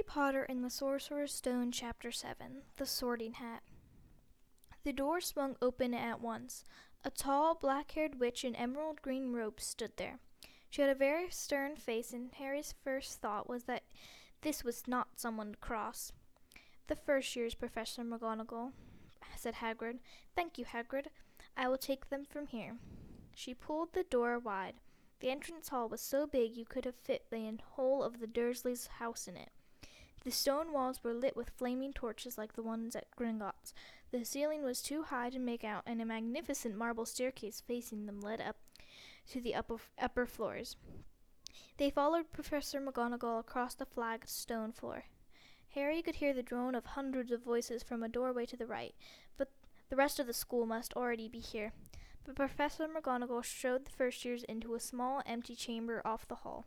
Harry Potter and the Sorcerer's Stone, Chapter 7 The Sorting Hat. The door swung open at once. A tall, black haired witch in emerald green robes stood there. She had a very stern face, and Harry's first thought was that this was not someone to cross. The first year's Professor McGonagall, said Hagrid. Thank you, Hagrid. I will take them from here. She pulled the door wide. The entrance hall was so big you could have fit the whole of the Dursleys' house in it. The stone walls were lit with flaming torches like the ones at Gringotts. The ceiling was too high to make out, and a magnificent marble staircase facing them led up to the upper, upper floors. They followed Professor McGonagall across the flagged stone floor. Harry could hear the drone of hundreds of voices from a doorway to the right, but the rest of the school must already be here. But Professor McGonagall showed the first years into a small empty chamber off the hall.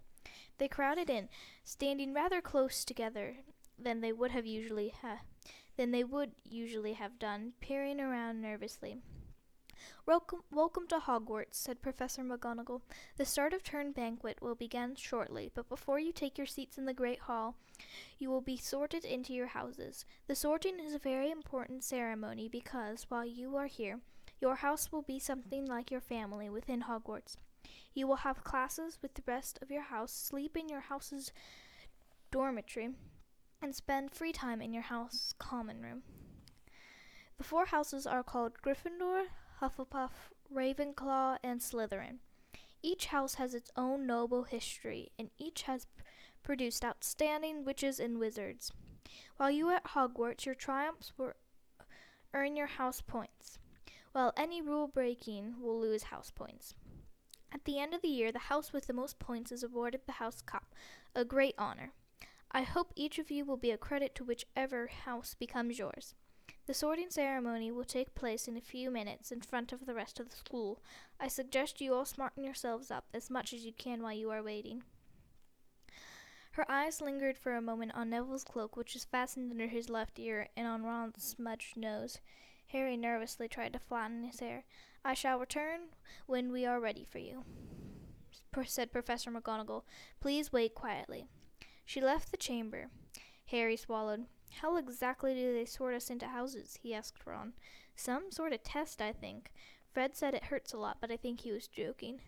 They crowded in, standing rather close together than they would have usually ha- than they would usually have done, peering around nervously. Welcome, welcome to Hogwarts, said Professor McGonagall. The start of term banquet will begin shortly, but before you take your seats in the great hall, you will be sorted into your houses. The sorting is a very important ceremony because, while you are here, your house will be something like your family within Hogwarts. You will have classes with the rest of your house, sleep in your house's dormitory, and spend free time in your house's common room. The four houses are called Gryffindor, Hufflepuff, Ravenclaw, and Slytherin. Each house has its own noble history, and each has p- produced outstanding witches and wizards. While you are at Hogwarts, your triumphs will earn your house points, while any rule breaking will lose house points. At the end of the year, the house with the most points is awarded the House Cup, a great honor. I hope each of you will be a credit to whichever house becomes yours. The sorting ceremony will take place in a few minutes in front of the rest of the school. I suggest you all smarten yourselves up as much as you can while you are waiting. Her eyes lingered for a moment on Neville's cloak, which was fastened under his left ear, and on Ron's smudged nose. Harry nervously tried to flatten his hair. I shall return when we are ready for you, said Professor McGonagall. Please wait quietly. She left the chamber. Harry swallowed. How exactly do they sort us into houses? he asked Ron. Some sort of test, I think. Fred said it hurts a lot, but I think he was joking.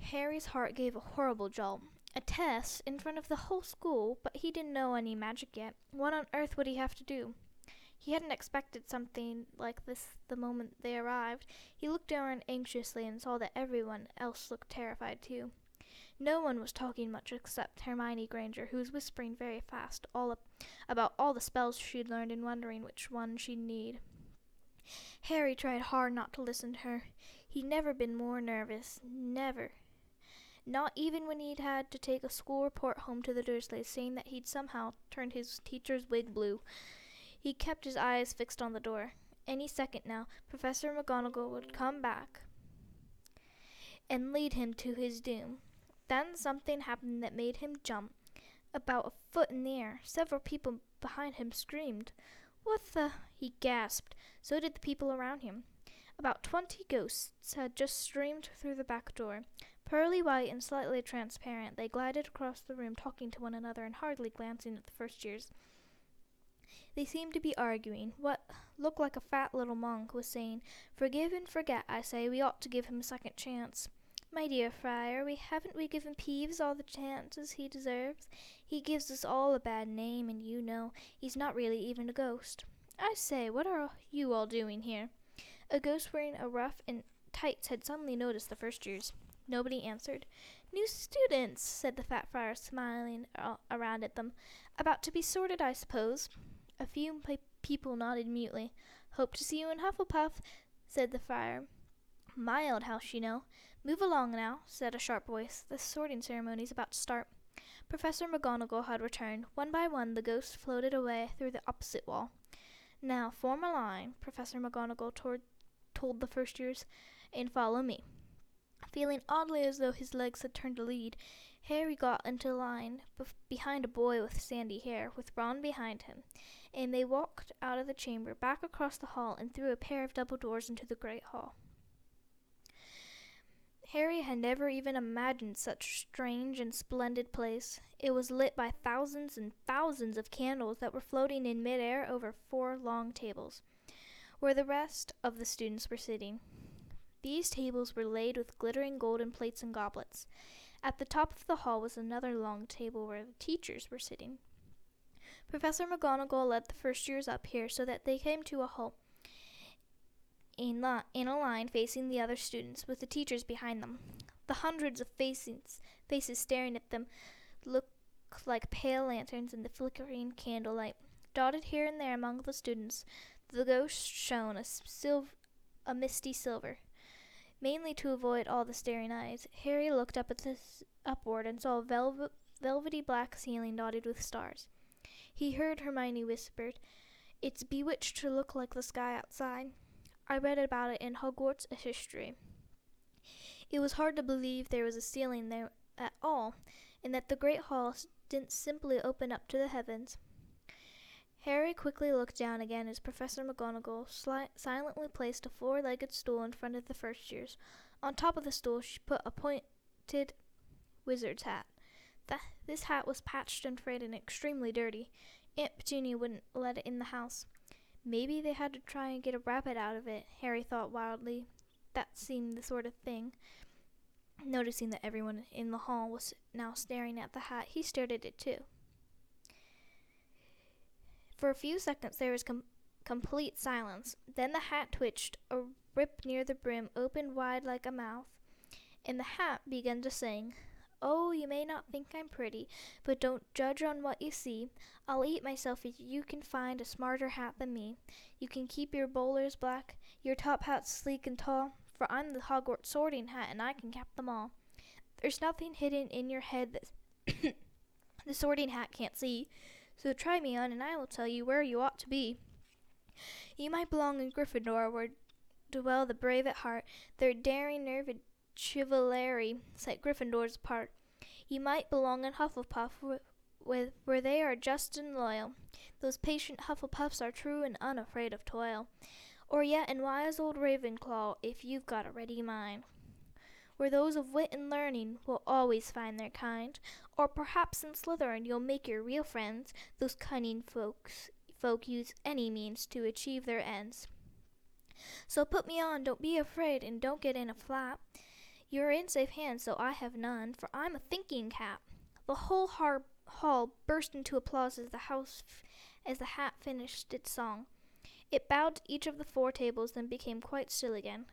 Harry's heart gave a horrible jolt. A test in front of the whole school, but he didn't know any magic yet. What on earth would he have to do? He hadn't expected something like this the moment they arrived. He looked around anxiously and saw that everyone else looked terrified too. No one was talking much except Hermione Granger, who was whispering very fast all about all the spells she'd learned and wondering which one she'd need. Harry tried hard not to listen to her. He'd never been more nervous. Never. Not even when he'd had to take a school report home to the Dursleys saying that he'd somehow turned his teacher's wig blue. He kept his eyes fixed on the door. Any second now, Professor McGonagall would come back and lead him to his doom. Then something happened that made him jump about a foot in the air. Several people behind him screamed. What the? he gasped. So did the people around him. About twenty ghosts had just streamed through the back door. Pearly white and slightly transparent, they glided across the room, talking to one another and hardly glancing at the first years. They seemed to be arguing. What looked like a fat little monk was saying, Forgive and forget, I say. We ought to give him a second chance. My dear friar, we haven't we given Peeves all the chances he deserves? He gives us all a bad name, and you know he's not really even a ghost. I say, what are you all doing here? A ghost wearing a ruff and tights had suddenly noticed the first years. Nobody answered. New students, said the fat friar, smiling around at them. About to be sorted, I suppose. A few pe- people nodded mutely. Hope to see you in Hufflepuff, said the friar. My old house, you know. Move along now, said a sharp voice. The sorting ceremony's about to start. Professor McGonagall had returned. One by one, the ghosts floated away through the opposite wall. Now, form a line, Professor McGonagall toward, told the first years, and follow me. Feeling oddly as though his legs had turned to lead, Harry got into line bef- behind a boy with sandy hair, with Ron behind him, and they walked out of the chamber, back across the hall, and through a pair of double doors into the great hall. Harry had never even imagined such a strange and splendid place. It was lit by thousands and thousands of candles that were floating in midair over four long tables, where the rest of the students were sitting. These tables were laid with glittering golden plates and goblets. At the top of the hall was another long table where the teachers were sitting. Professor McGonagall led the first years up here so that they came to a halt in, in a line facing the other students, with the teachers behind them. The hundreds of faces, faces staring at them looked like pale lanterns in the flickering candlelight. Dotted here and there among the students, the ghosts shone a, a misty silver. Mainly to avoid all the staring eyes, Harry looked up at this upward and saw a velvet, velvety black ceiling dotted with stars. He heard Hermione whispered, It's bewitched to look like the sky outside. I read about it in Hogwarts history. It was hard to believe there was a ceiling there at all, and that the great hall didn't simply open up to the heavens. Harry quickly looked down again as Professor McGonagall sli- silently placed a four legged stool in front of the first years. On top of the stool, she put a pointed wizard's hat. Th- this hat was patched and frayed and extremely dirty. Aunt Petunia wouldn't let it in the house. Maybe they had to try and get a rabbit out of it, Harry thought wildly. That seemed the sort of thing. Noticing that everyone in the hall was now staring at the hat, he stared at it too. For a few seconds there was com- complete silence. Then the hat twitched. A rip near the brim opened wide like a mouth, and the hat began to sing. Oh, you may not think I'm pretty, but don't judge on what you see. I'll eat myself if you can find a smarter hat than me. You can keep your bowlers black, your top hats sleek and tall, for I'm the Hogwarts sorting hat and I can cap them all. There's nothing hidden in your head that the sorting hat can't see. So try me on, and I will tell you where you ought to be. You might belong in Gryffindor, where dwell the brave at heart. Their daring nerve and chivalry set Gryffindors apart. You might belong in Hufflepuff, where, where they are just and loyal. Those patient Hufflepuffs are true and unafraid of toil. Or yet in wise old Ravenclaw, if you've got a ready mind where those of wit and learning will always find their kind. Or perhaps in Slytherin you'll make your real friends, those cunning folks folk use any means to achieve their ends. So put me on, don't be afraid, and don't get in a flap. You're in safe hands, so I have none, for I'm a thinking cap. The whole har- hall burst into applause as the house f- as the hat finished its song. It bowed to each of the four tables, then became quite still again.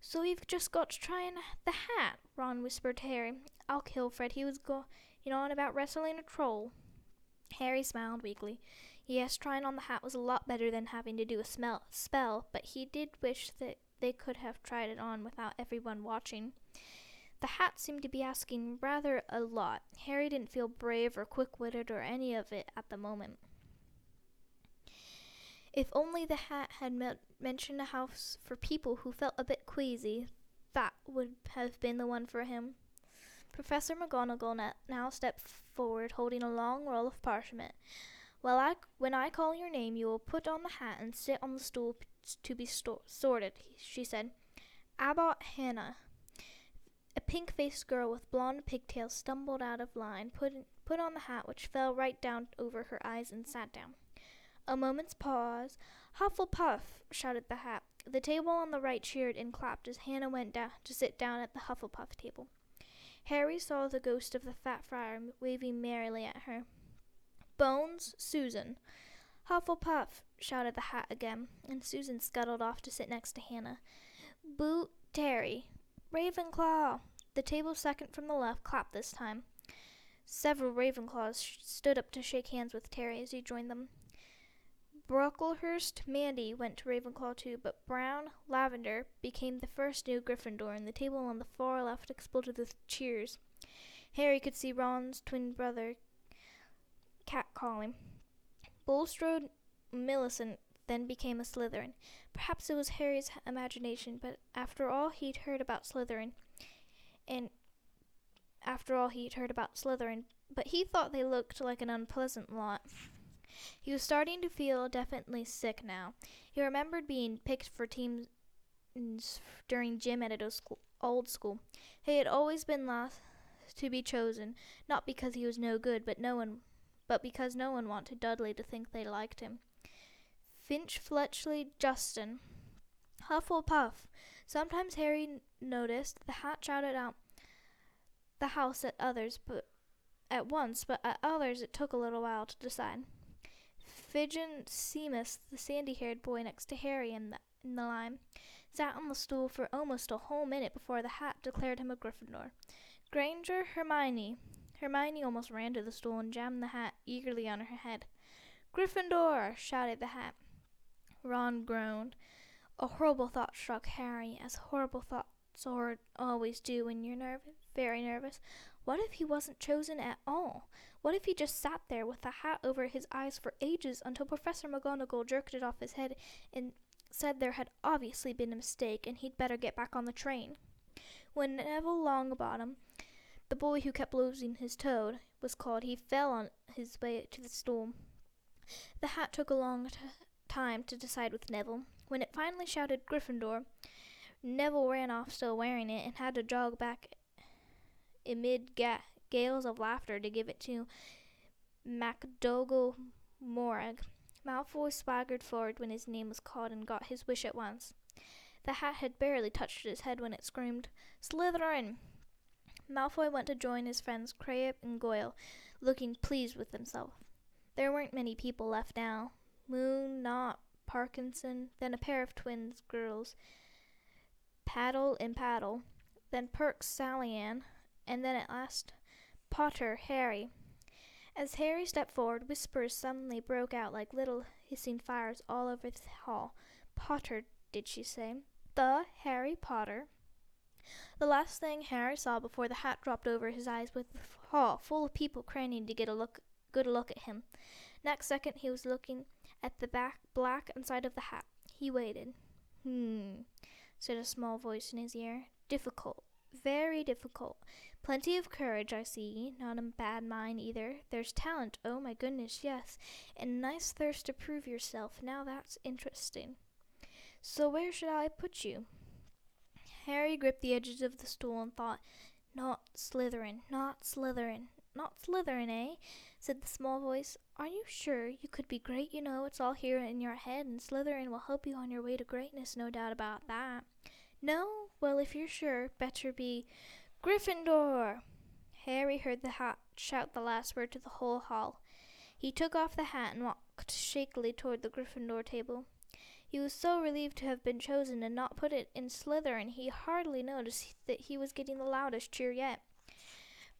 So we've just got to try and the hat, Ron whispered to Harry. I'll kill Fred. He was going on about wrestling a troll. Harry smiled weakly. Yes, trying on the hat was a lot better than having to do a smell, spell, but he did wish that they could have tried it on without everyone watching. The hat seemed to be asking rather a lot. Harry didn't feel brave or quick witted or any of it at the moment. If only the hat had me- mentioned a house for people who felt a bit queasy, that would have been the one for him. Professor McGonagall na- now stepped forward, holding a long roll of parchment. Well, I, when I call your name, you will put on the hat and sit on the stool p- to be sto- sorted, she said. Abbott Hannah. A pink faced girl with blonde pigtails stumbled out of line, put, in, put on the hat, which fell right down over her eyes, and sat down. A moment's pause. Hufflepuff! shouted the hat. The table on the right cheered and clapped as Hannah went down to sit down at the Hufflepuff table. Harry saw the ghost of the fat friar waving merrily at her. Bones, Susan. Hufflepuff! shouted the hat again, and Susan scuttled off to sit next to Hannah. Boot Terry. Ravenclaw! The table second from the left clapped this time. Several Ravenclaws sh- stood up to shake hands with Terry as he joined them. Brocklehurst Mandy went to Ravenclaw too, but Brown Lavender became the first new Gryffindor, and the table on the far left exploded with cheers. Harry could see Ron's twin brother catcalling. Bulstrode Millicent then became a Slytherin. Perhaps it was Harry's imagination, but after all he'd heard about Slytherin, and after all he'd heard about Slytherin, but he thought they looked like an unpleasant lot. He was starting to feel definitely sick now. He remembered being picked for teams during gym at a old school. He had always been last to be chosen, not because he was no good, but no one but because no one wanted Dudley to think they liked him. Finch Fletchley Justin. Hufflepuff. Sometimes Harry noticed the hat shouted out the house at others, but at once, but at others it took a little while to decide. Fidgen Seamus, the sandy-haired boy next to Harry in the, in the line, sat on the stool for almost a whole minute before the hat declared him a Gryffindor. Granger Hermione. Hermione almost ran to the stool and jammed the hat eagerly on her head. Gryffindor! shouted the hat. Ron groaned. A horrible thought struck Harry, as horrible thoughts always do when you're nervous, very nervous. What if he wasn't chosen at all? What if he just sat there with the hat over his eyes for ages until Professor McGonagall jerked it off his head and said there had obviously been a mistake and he'd better get back on the train? When Neville Longbottom, the boy who kept losing his toad, was called, he fell on his way to the storm. The hat took a long t- time to decide with Neville. When it finally shouted Gryffindor, Neville ran off still wearing it and had to jog back amid ga- gales of laughter to give it to MacDougal Morag. Malfoy swaggered forward when his name was called and got his wish at once. The hat had barely touched his head when it screamed, Slytherin! Malfoy went to join his friends Crabbit and Goyle, looking pleased with himself. There weren't many people left now. Moon, Nott Parkinson, then a pair of twins girls, Patil and Patil, then Perks, Sally Ann, and then at last Potter, Harry. As Harry stepped forward, whispers suddenly broke out like little hissing fires all over the hall. Potter, did she say? The Harry Potter? The last thing Harry saw before the hat dropped over his eyes was the hall full of people craning to get a look, good look at him. Next second, he was looking at the back black inside of the hat. He waited. Hmm, said a small voice in his ear. Difficult, very difficult. Plenty of courage, I see. Not a bad mind either. There's talent, oh my goodness, yes. And a nice thirst to prove yourself. Now that's interesting. So where should I put you? Harry gripped the edges of the stool and thought, Not Slytherin, not Slytherin, not Slytherin, eh? Said the small voice. Are you sure? You could be great, you know. It's all here in your head, and Slytherin will help you on your way to greatness, no doubt about that. No? Well, if you're sure, better be Gryffindor! Harry heard the hat shout the last word to the whole hall. He took off the hat and walked shakily toward the Gryffindor table. He was so relieved to have been chosen and not put it in Slytherin, he hardly noticed that he was getting the loudest cheer yet.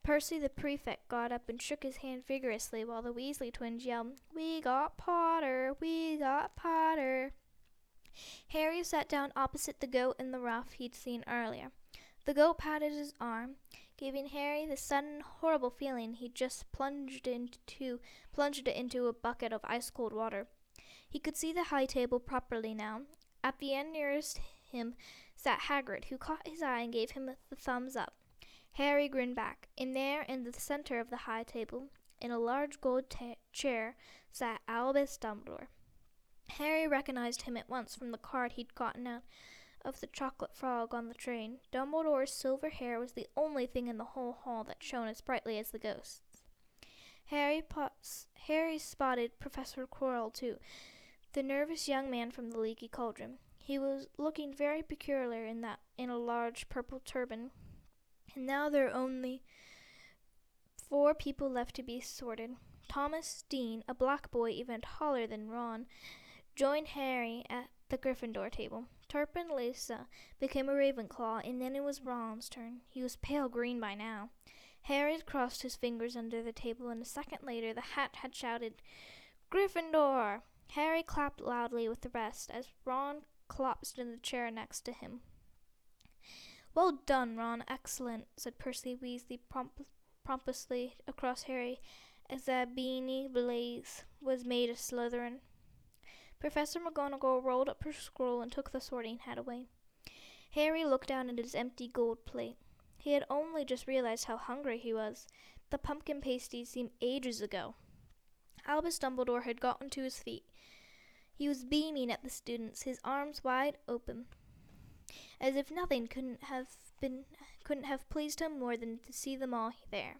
Percy the prefect got up and shook his hand vigorously while the Weasley twins yelled, We got Potter! We got Potter! Harry sat down opposite the goat in the ruff he'd seen earlier. The goat patted his arm, giving Harry the sudden horrible feeling he'd just plunged into plunged it into a bucket of ice cold water. He could see the high table properly now. At the end nearest him sat Hagrid, who caught his eye and gave him the thumbs up. Harry grinned back. And there, in the center of the high table, in a large gold ta- chair, sat Albus Dumbledore. Harry recognized him at once from the card he'd gotten out of the chocolate frog on the train. Dumbledore's silver hair was the only thing in the whole hall that shone as brightly as the ghost's. Harry, Potts, Harry spotted Professor Quirrell, too, the nervous young man from the leaky cauldron. He was looking very peculiar in that in a large purple turban. And now there are only four people left to be sorted. Thomas Dean, a black boy even taller than Ron, joined Harry at the Gryffindor table. Turpin Lisa became a Ravenclaw, and then it was Ron's turn. He was pale green by now. Harry crossed his fingers under the table, and a second later the hat had shouted, Gryffindor! Harry clapped loudly with the rest as Ron collapsed in the chair next to him. Well done, Ron. Excellent, said Percy Weasley pompously across Harry as Zabini Blaise was made a Slytherin. Professor McGonagall rolled up her scroll and took the sorting hat away. Harry looked down at his empty gold plate. He had only just realized how hungry he was. The pumpkin pasties seemed ages ago. Albus Dumbledore had gotten to his feet. He was beaming at the students, his arms wide open. As if nothing couldn't have been couldn't have pleased him more than to see them all there.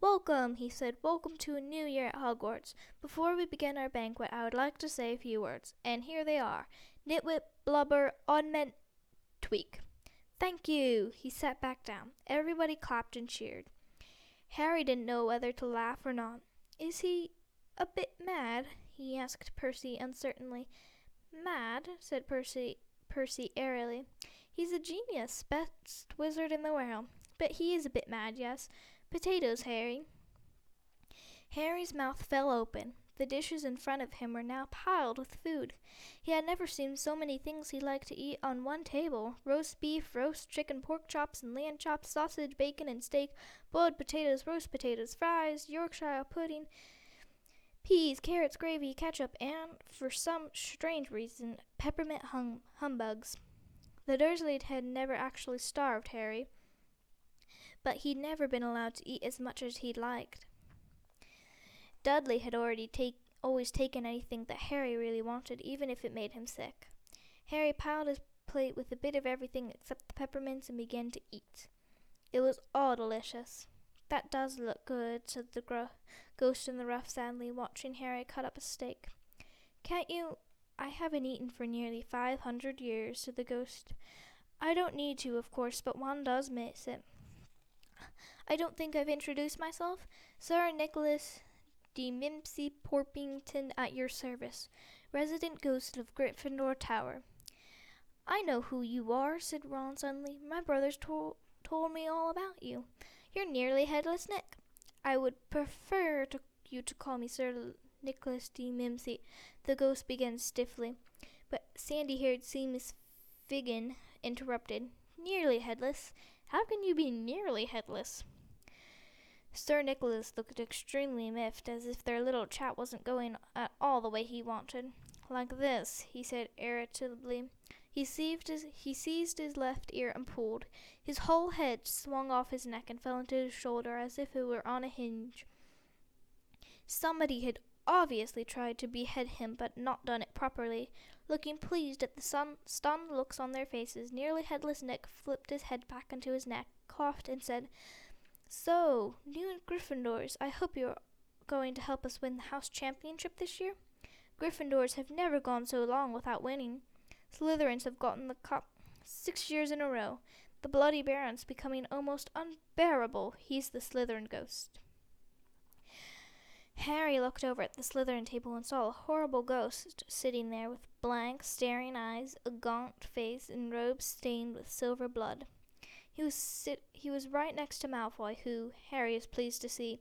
Welcome, he said. Welcome to a new year at Hogwarts. Before we begin our banquet, I would like to say a few words, and here they are. Nitwit, Blubber, Oddment, Tweak. Thank you. He sat back down. Everybody clapped and cheered. Harry didn't know whether to laugh or not. Is he a bit mad? he asked Percy uncertainly. Mad? said Percy Percy airily. He's a genius, best wizard in the world. But he is a bit mad, yes. Potatoes, Harry. Harry's mouth fell open. The dishes in front of him were now piled with food. He had never seen so many things he liked to eat on one table roast beef, roast chicken, pork chops, and lamb chops, sausage, bacon, and steak, boiled potatoes, roast potatoes, fries, Yorkshire pudding, peas, carrots, gravy, ketchup, and, for some strange reason, peppermint hum- humbugs. The Dursleys had never actually starved Harry but he'd never been allowed to eat as much as he'd liked. Dudley had already take, always taken anything that Harry really wanted, even if it made him sick. Harry piled his plate with a bit of everything except the peppermints and began to eat. It was all delicious. That does look good, said the gro- ghost in the rough sadly, watching Harry cut up a steak. Can't you? I haven't eaten for nearly five hundred years, said the ghost. I don't need to, of course, but one does miss it. I don't think I've introduced myself. Sir Nicholas de Mimsy Porpington at your service, resident ghost of Gryffindor Tower. I know who you are, said Ron suddenly. My brothers to- told me all about you. You're nearly headless Nick. I would prefer to you to call me Sir Nicholas de Mimsy. The ghost began stiffly, but sandy-haired Seamus Figgin interrupted. Nearly headless. How can you be nearly headless? Sir Nicholas looked extremely miffed, as if their little chat wasn't going at all the way he wanted. Like this, he said irritably. He seized his, he seized his left ear and pulled. His whole head swung off his neck and fell into his shoulder as if it were on a hinge. Somebody had obviously tried to behead him, but not done it properly. Looking pleased at the sun- stunned looks on their faces, nearly headless Nick flipped his head back into his neck, coughed, and said, So, new Gryffindors, I hope you're going to help us win the house championship this year? Gryffindors have never gone so long without winning. Slytherins have gotten the cup six years in a row. The Bloody Baron's becoming almost unbearable. He's the Slytherin ghost. Harry looked over at the Slytherin table and saw a horrible ghost sitting there with blank, staring eyes, a gaunt face, and robes stained with silver blood. He was sit- he was right next to Malfoy, who, Harry is pleased to see,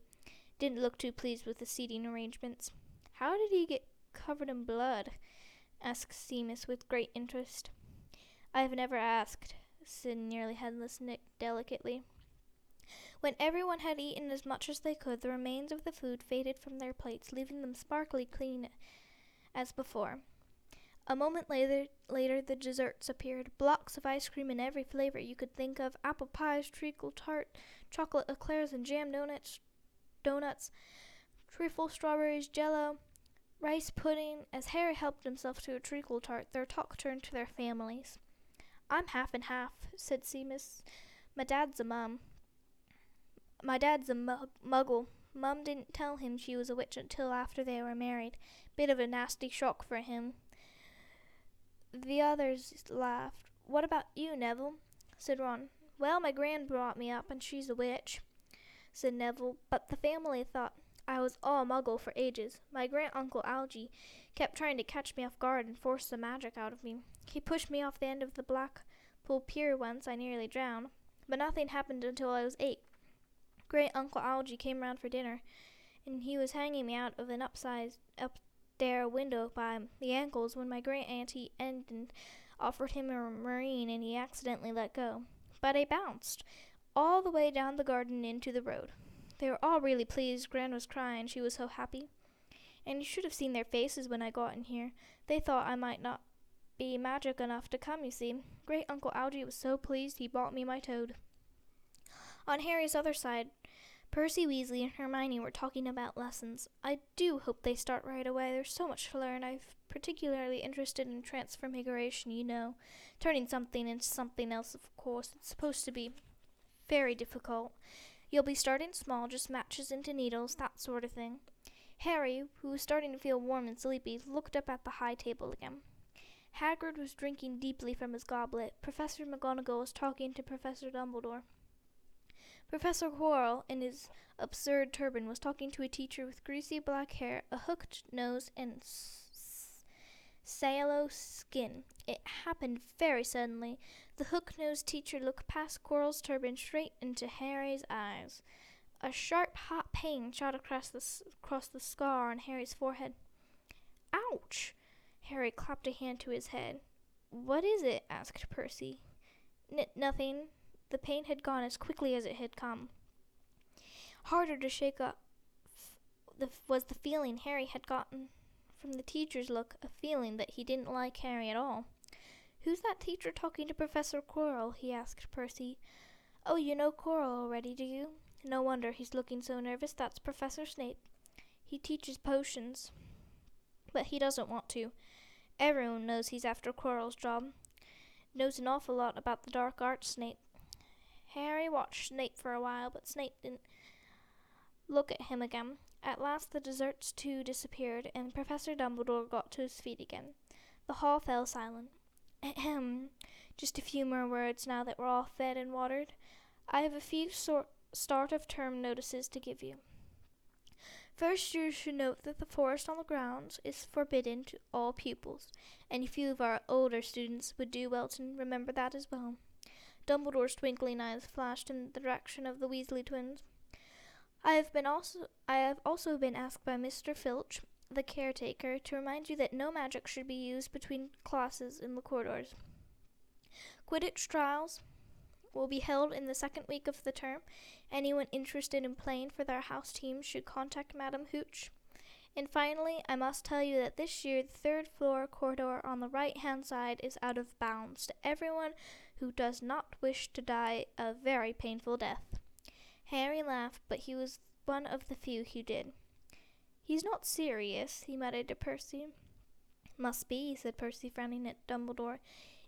didn't look too pleased with the seating arrangements. How did he get covered in blood? Asked Seamus with great interest. I have never asked, said nearly headless Nick delicately. When everyone had eaten as much as they could, the remains of the food faded from their plates, leaving them sparkly clean as before. A moment later, later the desserts appeared. Blocks of ice cream in every flavor you could think of: apple pies, treacle tart, chocolate eclairs, and jam donuts, donuts, trifle strawberries, jello, rice pudding. As Harry helped himself to a treacle tart, their talk turned to their families. I'm half and half, said Seamus. My dad's a mum. My dad's a mug- muggle. Mum didn't tell him she was a witch until after they were married. Bit of a nasty shock for him. The others laughed. What about you, Neville? said Ron. Well, my gran brought me up, and she's a witch, said Neville, but the family thought I was all muggle for ages. My grand uncle Algy kept trying to catch me off guard and force the magic out of me. He pushed me off the end of the Blackpool Pier once. I nearly drowned, but nothing happened until I was eight. Great Uncle Algy came round for dinner, and he was hanging me out of an upside up there window by the ankles when my great auntie Enid offered him a marine, and he accidentally let go. But I bounced all the way down the garden into the road. They were all really pleased. Gran was crying, she was so happy. And you should have seen their faces when I got in here. They thought I might not be magic enough to come, you see. Great Uncle Algy was so pleased he bought me my toad. On Harry's other side, Percy Weasley and Hermione were talking about lessons. I do hope they start right away. There's so much to learn. I'm particularly interested in transfiguration, you know. Turning something into something else, of course. It's supposed to be very difficult. You'll be starting small, just matches into needles, that sort of thing. Harry, who was starting to feel warm and sleepy, looked up at the high table again. Hagrid was drinking deeply from his goblet. Professor McGonagall was talking to Professor Dumbledore. Professor Quirrell, in his absurd turban, was talking to a teacher with greasy black hair, a hooked nose, and s- sallow skin. It happened very suddenly. The hook-nosed teacher looked past Quirrell's turban straight into Harry's eyes. A sharp, hot pain shot across the across the scar on Harry's forehead. Ouch! Harry clapped a hand to his head. What is it? asked Percy. N- nothing, the pain had gone as quickly as it had come. Harder to shake the, was the feeling Harry had gotten from the teacher's look, a feeling that he didn't like Harry at all. Who's that teacher talking to Professor Quirrell? he asked Percy. Oh, you know Quirrell already, do you? No wonder he's looking so nervous. That's Professor Snape. He teaches potions, but he doesn't want to. Everyone knows he's after Quirrell's job. Knows an awful lot about the dark arts, Snape. Harry watched Snape for a while, but Snape didn't look at him again. At last the desserts too disappeared, and Professor Dumbledore got to his feet again. The hall fell silent. Ahem. Just a few more words now that we're all fed and watered. I have a few sort start of term notices to give you. First, you should note that the forest on the grounds is forbidden to all pupils, and a few of our older students would do well to remember that as well. Dumbledore's twinkling eyes flashed in the direction of the Weasley twins. I have been also I have also been asked by Mr. Filch, the caretaker, to remind you that no magic should be used between classes in the corridors. Quidditch trials will be held in the second week of the term. Anyone interested in playing for their house team should contact Madam Hooch. And finally, I must tell you that this year the third floor corridor on the right hand side is out of bounds to everyone who does not wish to die a very painful death. Harry laughed, but he was one of the few who did. He's not serious, he muttered to Percy. Must be, said Percy, frowning at Dumbledore.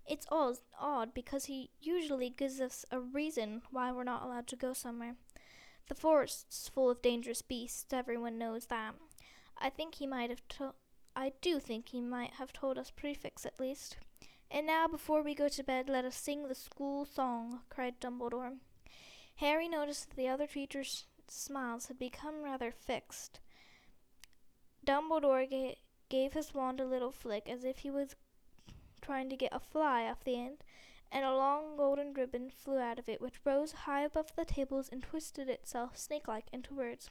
It's all odd because he usually gives us a reason why we're not allowed to go somewhere. The forest's full of dangerous beasts, everyone knows that. I think he might have told. I do think he might have told us prefix at least. And now, before we go to bed, let us sing the school song, cried Dumbledore. Harry noticed that the other teachers' smiles had become rather fixed. Dumbledore ga- gave his wand a little flick as if he was trying to get a fly off the end, and a long golden ribbon flew out of it, which rose high above the tables and twisted itself snake like into words.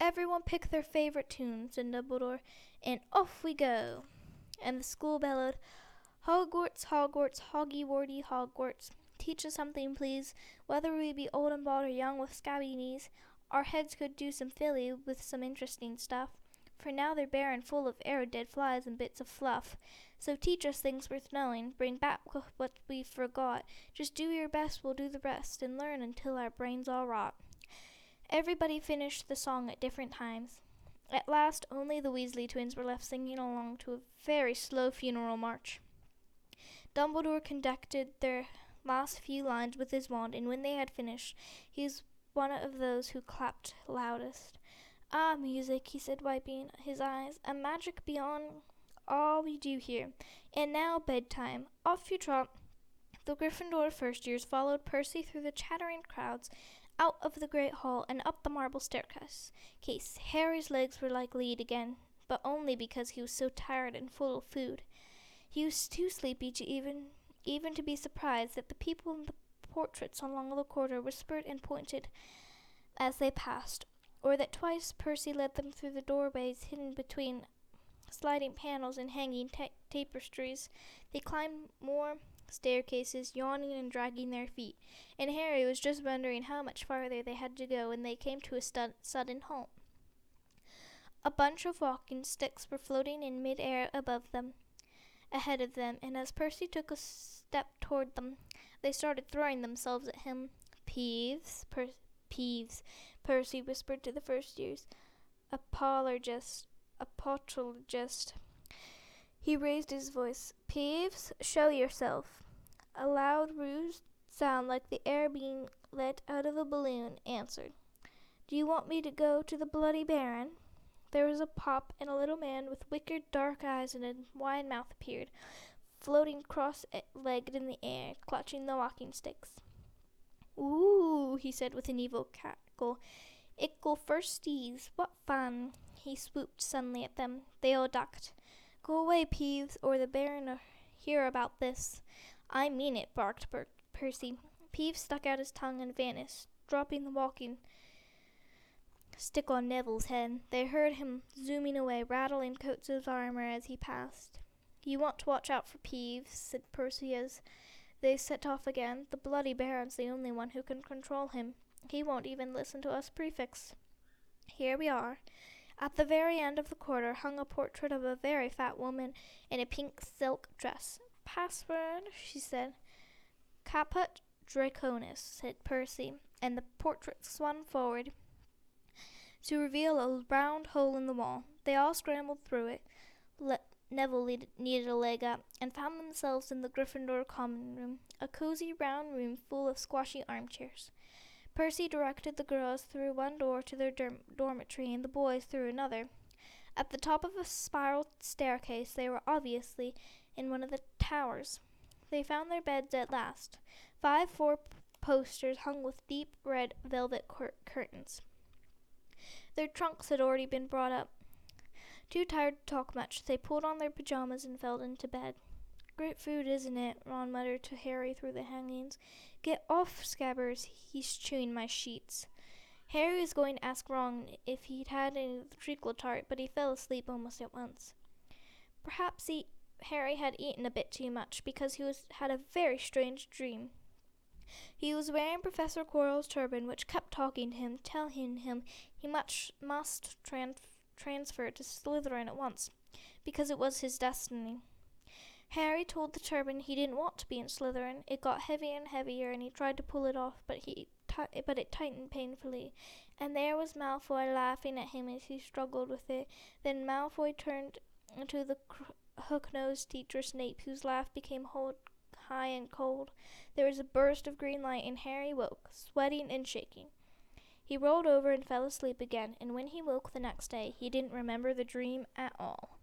Everyone pick their favorite tune, said Dumbledore, and off we go. And the school bellowed, Hogwarts, Hogwarts, Hoggy Warty Hogwarts. Teach us something, please. Whether we be old and bald or young with scabby knees, our heads could do some filly with some interesting stuff. For now they're bare and full of arrow dead flies and bits of fluff. So teach us things worth knowing. Bring back what we forgot. Just do your best, we'll do the rest, and learn until our brains all rot. Everybody finished the song at different times. At last, only the Weasley twins were left singing along to a very slow funeral march. Dumbledore conducted their last few lines with his wand, and when they had finished, he was one of those who clapped loudest. Ah, music, he said, wiping his eyes, a magic beyond all we do here. And now bedtime. Off you trot. The Gryffindor first years followed Percy through the chattering crowds, out of the great hall, and up the marble staircase. Case Harry's legs were like lead again, but only because he was so tired and full of food. He was too sleepy to even even to be surprised that the people in the portraits along the corridor whispered and pointed as they passed, or that twice Percy led them through the doorways hidden between sliding panels and hanging ta- tapestries. They climbed more staircases, yawning and dragging their feet, and Harry was just wondering how much farther they had to go when they came to a sudden halt. A bunch of walking sticks were floating in mid-air above them, ahead of them, and as Percy took a step toward them, they started throwing themselves at him. Peeves, per- Peeves, Percy whispered to the first years. A poltergeist, apologist. He raised his voice. Peeves, show yourself. A loud, rude sound like the air being let out of a balloon answered. Do you want me to go to the Bloody Baron? There was a pop, and a little man with wicked dark eyes and a wide mouth appeared, floating cross legged in the air, clutching the walking sticks. Ooh, he said with an evil cackle. Ickle firsties, what fun! He swooped suddenly at them. They all ducked. Go away, Peeves, or the Baron'll hear about this. I mean it, barked Percy. Peeves stuck out his tongue and vanished, dropping the walking stick on Neville's head. They heard him zooming away, rattling coats of armor as he passed. You want to watch out for Peeves, said Percy as they set off again. The bloody Baron's the only one who can control him. He won't even listen to us prefects. Here we are. At the very end of the corridor hung a portrait of a very fat woman in a pink silk dress. Password, she said. Caput Draconis, said Percy, and the portrait swung forward to reveal a round hole in the wall. They all scrambled through it. Le- Neville lead- needed a leg up and found themselves in the Gryffindor common room, a cozy round room full of squashy armchairs. Percy directed the girls through one door to their dorm- dormitory and the boys through another. At the top of a spiral staircase, they were obviously in one of the towers. They found their beds at last. Five four posters hung with deep red velvet cur- curtains. Their trunks had already been brought up. Too tired to talk much, they pulled on their pajamas and fell into bed. Great food, isn't it? Ron muttered to Harry through the hangings. Get off, Scabbers. He's chewing my sheets. Harry was going to ask Ron if he'd had any of the treacle tart, but he fell asleep almost at once. Perhaps he, Harry had eaten a bit too much because he was, had a very strange dream. He was wearing Professor Quirrell's turban, which kept talking to him, telling him he much must tran- transfer to Slytherin at once, because it was his destiny. Harry told the turban he didn't want to be in Slytherin. It got heavier and heavier, and he tried to pull it off, but he t- but it tightened painfully. And there was Malfoy laughing at him as he struggled with it. Then Malfoy turned to the cr- hook-nosed teacher Snape, whose laugh became hold- high and cold. There was a burst of green light, and Harry woke, sweating and shaking. He rolled over and fell asleep again, and when he woke the next day, he didn't remember the dream at all.